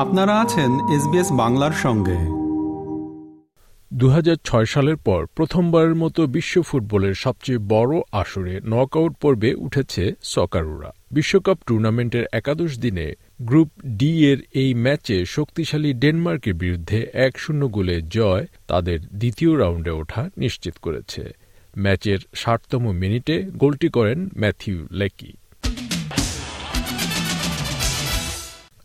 আপনারা আছেন এসবিএস বাংলার সঙ্গে। দু হাজার ছয় সালের পর প্রথমবারের মতো বিশ্ব ফুটবলের সবচেয়ে বড় আসরে নকআউট পর্বে উঠেছে সকারুরা। বিশ্বকাপ টুর্নামেন্টের একাদশ দিনে গ্রুপ ডি এর এই ম্যাচে শক্তিশালী ডেনমার্কের বিরুদ্ধে এক শূন্য গোলে জয় তাদের দ্বিতীয় রাউন্ডে ওঠা নিশ্চিত করেছে। ম্যাচের ষাটতম মিনিটে গোলটি করেন ম্যাথিউ লেকি।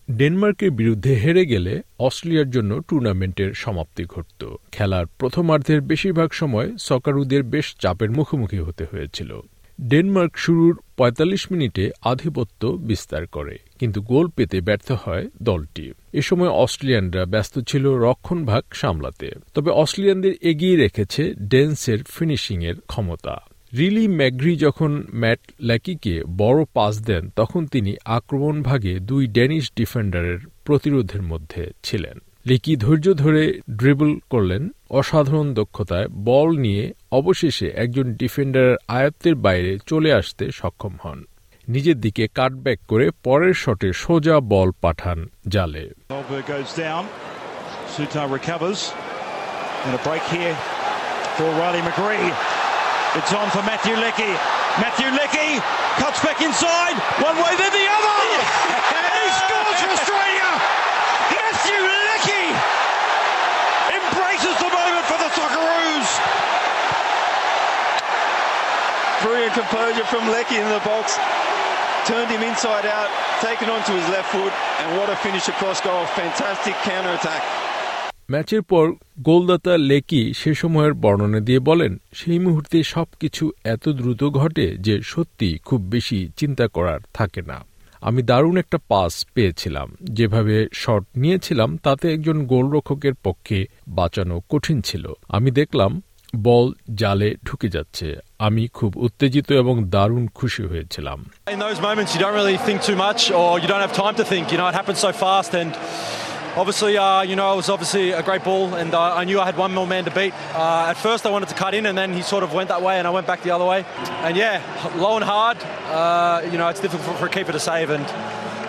ডেনমার্কের বিরুদ্ধে হেরে গেলে অস্ট্রেলিয়ার জন্য টুর্নামেন্টের সমাপ্তি ঘটত। খেলার প্রথমার্ধের বেশিরভাগ সময় সকারুদের বেশ চাপের মুখোমুখি হতে হয়েছিল। ডেনমার্ক শুরুর ৪৫ মিনিটে আধিপত্য বিস্তার করে, কিন্তু গোল পেতে ব্যর্থ হয় দলটি। এ সময় অস্ট্রেলিয়ানরা ব্যস্ত ছিল রক্ষণভাগ সামলাতে। তবে অস্ট্রেলিয়ানদের এগিয়ে রেখেছে ডেন্সের ফিনিশিংয়ের ক্ষমতা। রিলি ম্যাগ্রি যখন ম্যাট ল্যাকিকে বড় পাস দেন, তখন তিনি আক্রমণ ভাগে দুই ড্যানিশ ডিফেন্ডারের প্রতিরোধের মধ্যে ছিলেন। লিকি ধৈর্য ধরে ড্রিবল করলেন, অসাধারণ দক্ষতায় বল নিয়ে অবশেষে একজন ডিফেন্ডারের আয়ত্তের বাইরে চলে আসতে সক্ষম হন। নিজের দিকে কাটব্যাক করে পরের শটে সোজা বল পাঠান জালে। For Riley McGree. It's on for Matthew Leckie. Matthew Leckie cuts back inside. One way, then the other. And he scores for Australia. Matthew Leckie embraces the moment for the Socceroos. Brilliant composure from Leckie in the box. Turned him inside out, taken onto his left foot, and what a finish across goal. Fantastic counter attack. ম্যাচের পর গোলদাতা লেকি সে সময়ের বর্ণনা দিয়ে বলেন, সেই মুহূর্তে সবকিছু এত দ্রুত ঘটে যে সত্যি খুব বেশি চিন্তা করার থাকে না। আমি দারুণ একটা পাস পেয়েছিলাম। যেভাবে শট নিয়েছিলাম, তাতে একজন গোলরক্ষকের পক্ষে বাঁচানো কঠিন ছিল। আমি দেখলাম, বল জালে ঢুকে যাচ্ছে। আমি খুব উত্তেজিত এবং দারুণ খুশি হয়েছিলাম। In those moments, you don't really think too much, or you don't have time to think. You know, it happens so fast, and obviously, uh, you know, it was obviously a great ball, and uh, I knew I had one more man to beat. Uh, at first, I wanted to cut in, and then he sort of went that way, and I went back the other way. And yeah, low and hard. Uh, you know, it's difficult for a keeper to save. And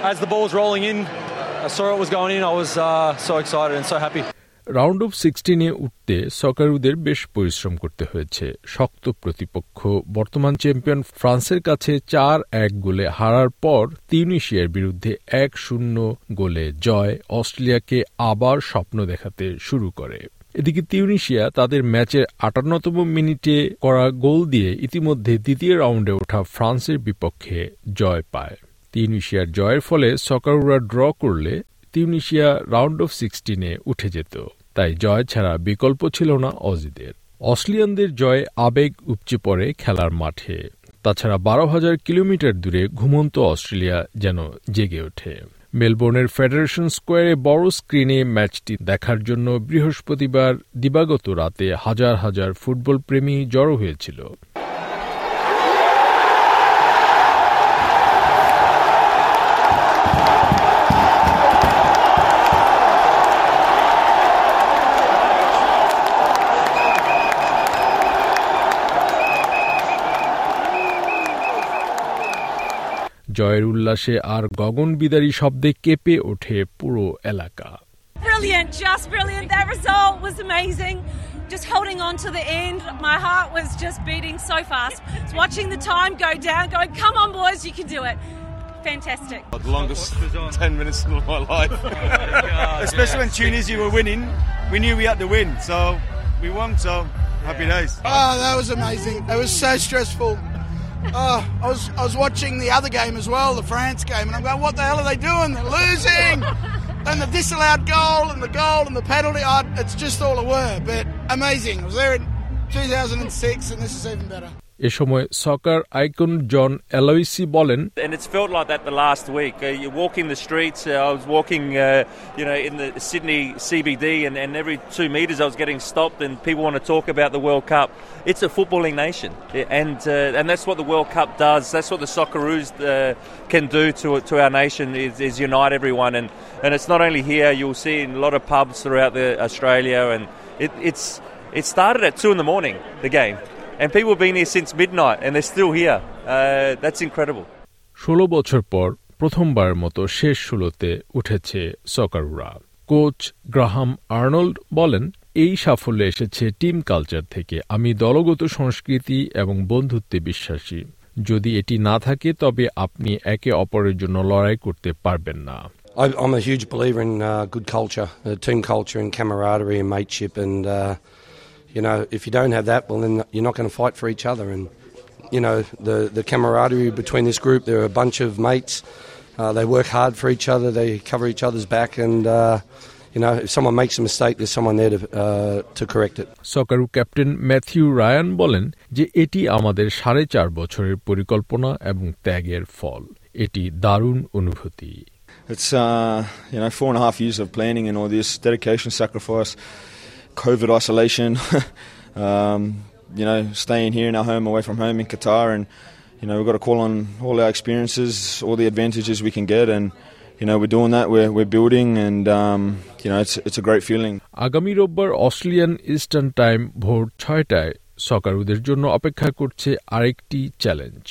as the ball was rolling in, I saw it was going in. I was uh, so excited and so happy. Round of সিক্সটিনে উঠতে সকারুদের বেশ পরিশ্রম করতে হয়েছে। শক্ত প্রতিপক্ষ, বর্তমান champion ফ্রান্সের কাছে চার এক গোলে হারার পর তিউনিশিয়ার বিরুদ্ধে এক শূন্য গোলে জয় অস্ট্রেলিয়াকে আবার স্বপ্ন দেখাতে শুরু করে। এদিকে তিউনিশিয়া তাদের ম্যাচের আটান্নতম মিনিটে করা গোল দিয়ে ইতিমধ্যে দ্বিতীয় রাউন্ডে ওঠা ফ্রান্সের বিপক্ষে জয় পায়। তিউনিশিয়ার জয়ের ফলে সকারুরা ড্র করলে তিউনিশিয়া রাউন্ড অফ সিক্সটিনে উঠে যেত। তাই জয় ছাড়া বিকল্প ছিল না অজিদের। অস্ট্রেলিয়ানদের জয় আবেগ উপচে পড়ে খেলার মাঠে। তাছাড়া বারো হাজার কিলোমিটার দূরে ঘুমন্ত অস্ট্রেলিয়া যেন জেগে ওঠে। মেলবোর্নের ফেডারেশন স্কোয়ারে বড় স্ক্রিনে ম্যাচটি দেখার জন্য বৃহস্পতিবার দিবাগত রাতে হাজার হাজার ফুটবল প্রেমী জড়ো হয়েছিল। জয়ের উল্লাসে আর গগন বিদারী শব্দে কেঁপে ওঠে পুরো এলাকা Brilliant, just brilliant. That result was amazing. Just holding on to the end, my heart was just beating so fast. Watching the time go down, going, come on, boys, you can do it. Fantastic. The longest 10 minutes of my life. Especially when Tunisia were winning, we knew we had to win, so we won, so happy days. Oh, that was amazing. It was so stressful. Oh, I was I was watching the other game as well, the France game, and I'm going, what the hell are they doing? They're losing. and the disallowed goal and the goal and the penalty, oh, it's just all a word, But amazing. I was there in 2006, and this is even better. এ সময় সকার icon জন এলোইসি বলেন And it's felt like that the last week. Uh, you're walking the streets. Uh, I was walking, uh, you know, in the Sydney CBD, and, and every two metres I was getting stopped, and people want to talk about the World Cup. It's a footballing nation, and uh, and that's what the World Cup does. That's what the Socceroos uh, can do to to our nation is, is unite everyone, and and it's not only here. You'll see in a lot of pubs throughout the Australia, and it, it's it started at two in the morning. The game. And people have been here since midnight and they're still here. Uh, that's incredible. ষোলো বছর পর প্রথমবার মতো শেষ ষোলোতে উঠেছে সকারুরা coach Graham Arnold বলেন এই সাফল্য এসেছে টিম কালচার থেকে আমি দলগত সংস্কৃতি এবং বন্ধুত্বে বিশ্বাসী যদি এটি না থাকে তবে আপনি একে অপরের জন্য লড়াই করতে পারবেন না I'm a huge believer in uh, good culture, uh, team culture, and camaraderie and mateship. And uh, you know, if you don't have that, well, then you're not going to fight for each other. And you know, the the camaraderie between this group, they're a bunch of mates. Uh, they work hard for each other. They cover each other's back, and uh, you know, if someone makes a mistake, there's someone there to uh, to correct it. Socceroos captain Mathew Ryan বলেন যে এটি আমাদের সাড়ে চার বছরের পরিকল্পনা এবং ত্যাগের ফল এটি দারুণ অনুভূতি It's uh, you know four and a half years of planning and all this dedication, sacrifice, COVID isolation, um, you know, staying here in our home, away from home in Qatar, and you know we've got to call on all our experiences, all the advantages we can get, and you know we're doing that. We're we're building, and um, you know it's it's a great feeling. আগামী রোববার Australian eastern time ভোর ছয়টায় সকারুদের জন্য অপেক্ষা করছে আরেকটি challenge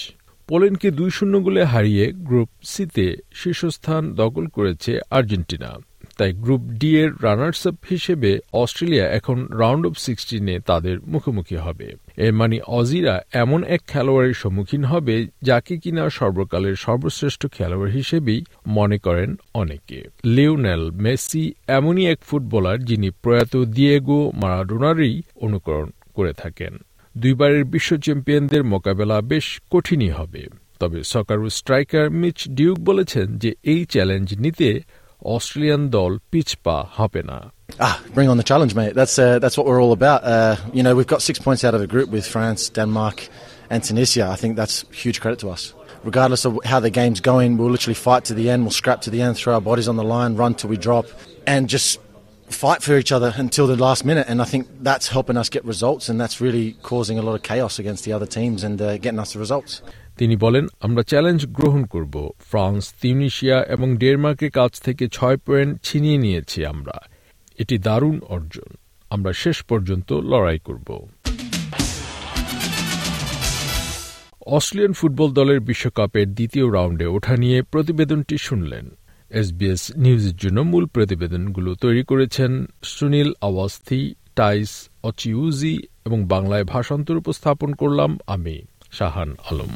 পোল্যান্ডকে দুই শূন্য গোলে হারিয়ে গ্রুপ সিতে শীর্ষস্থান দখল করেছে আর্জেন্টিনা তাই গ্রুপ ডি এর রানার্স আপ হিসেবে অস্ট্রেলিয়া এখন রাউন্ড অফ সিক্সটিনে তাদের মুখোমুখি হবে। এর মানে অজিরা এমন এক খেলোয়াড়ের সম্মুখীন হবে যাকে কিনা সর্বকালের সর্বশ্রেষ্ঠ খেলোয়াড় হিসেবেই মনে করেন অনেকে। লিওনেল মেসি এমনই এক ফুটবলার যিনি প্রয়াত দিয়েগো মারাডোনারই অনুকরণ করে থাকেন। দুইবারের বিশ্ব চ্যাম্পিয়নদের মোকাবেলা বেশ কঠিনই হবে। তবে সকারু স্ট্রাইকার মিচ ডিউক বলেছেন যে এই চ্যালেঞ্জ নিতে অস্ট্রেলিয়ান দল পিছপা হবে না Ah, bring on the challenge, mate. That's uh, that's what we're all about. Uh, you know, we've got six points out of a group with France, Denmark, and Tunisia. I think that's huge credit to us. Regardless of how the game's going, we'll literally fight to the end. We'll scrap to the end, throw our bodies on the line, run till we drop, and just fight for each other until the last minute. And I think that's helping us get results, and that's really causing a lot of chaos against the other teams and uh, getting us the results. তিনি বলেন, আমরা challenge গ্রহণ করব। France, Tunisia এবং ডেনমার্কের কাছ থেকে ছয় পয়েন্ট ছিনিয়ে নিয়েছি আমরা। এটি দারুণ অর্জন। আমরা শেষ পর্যন্ত লড়াই করব। অস্ট্রেলিয়ান ফুটবল দলের বিশ্বকাপের দ্বিতীয় রাউন্ডে ওঠা নিয়ে প্রতিবেদনটি শুনলেন। এসবিএস নিউজের জন্য মূল প্রতিবেদনগুলো তৈরি করেছেন সুনীল আওয়াস্থি, টাইস অচিউজি এবং বাংলায় ভাষান্তর উপস্থাপন করলাম আমি, শাহান আলম।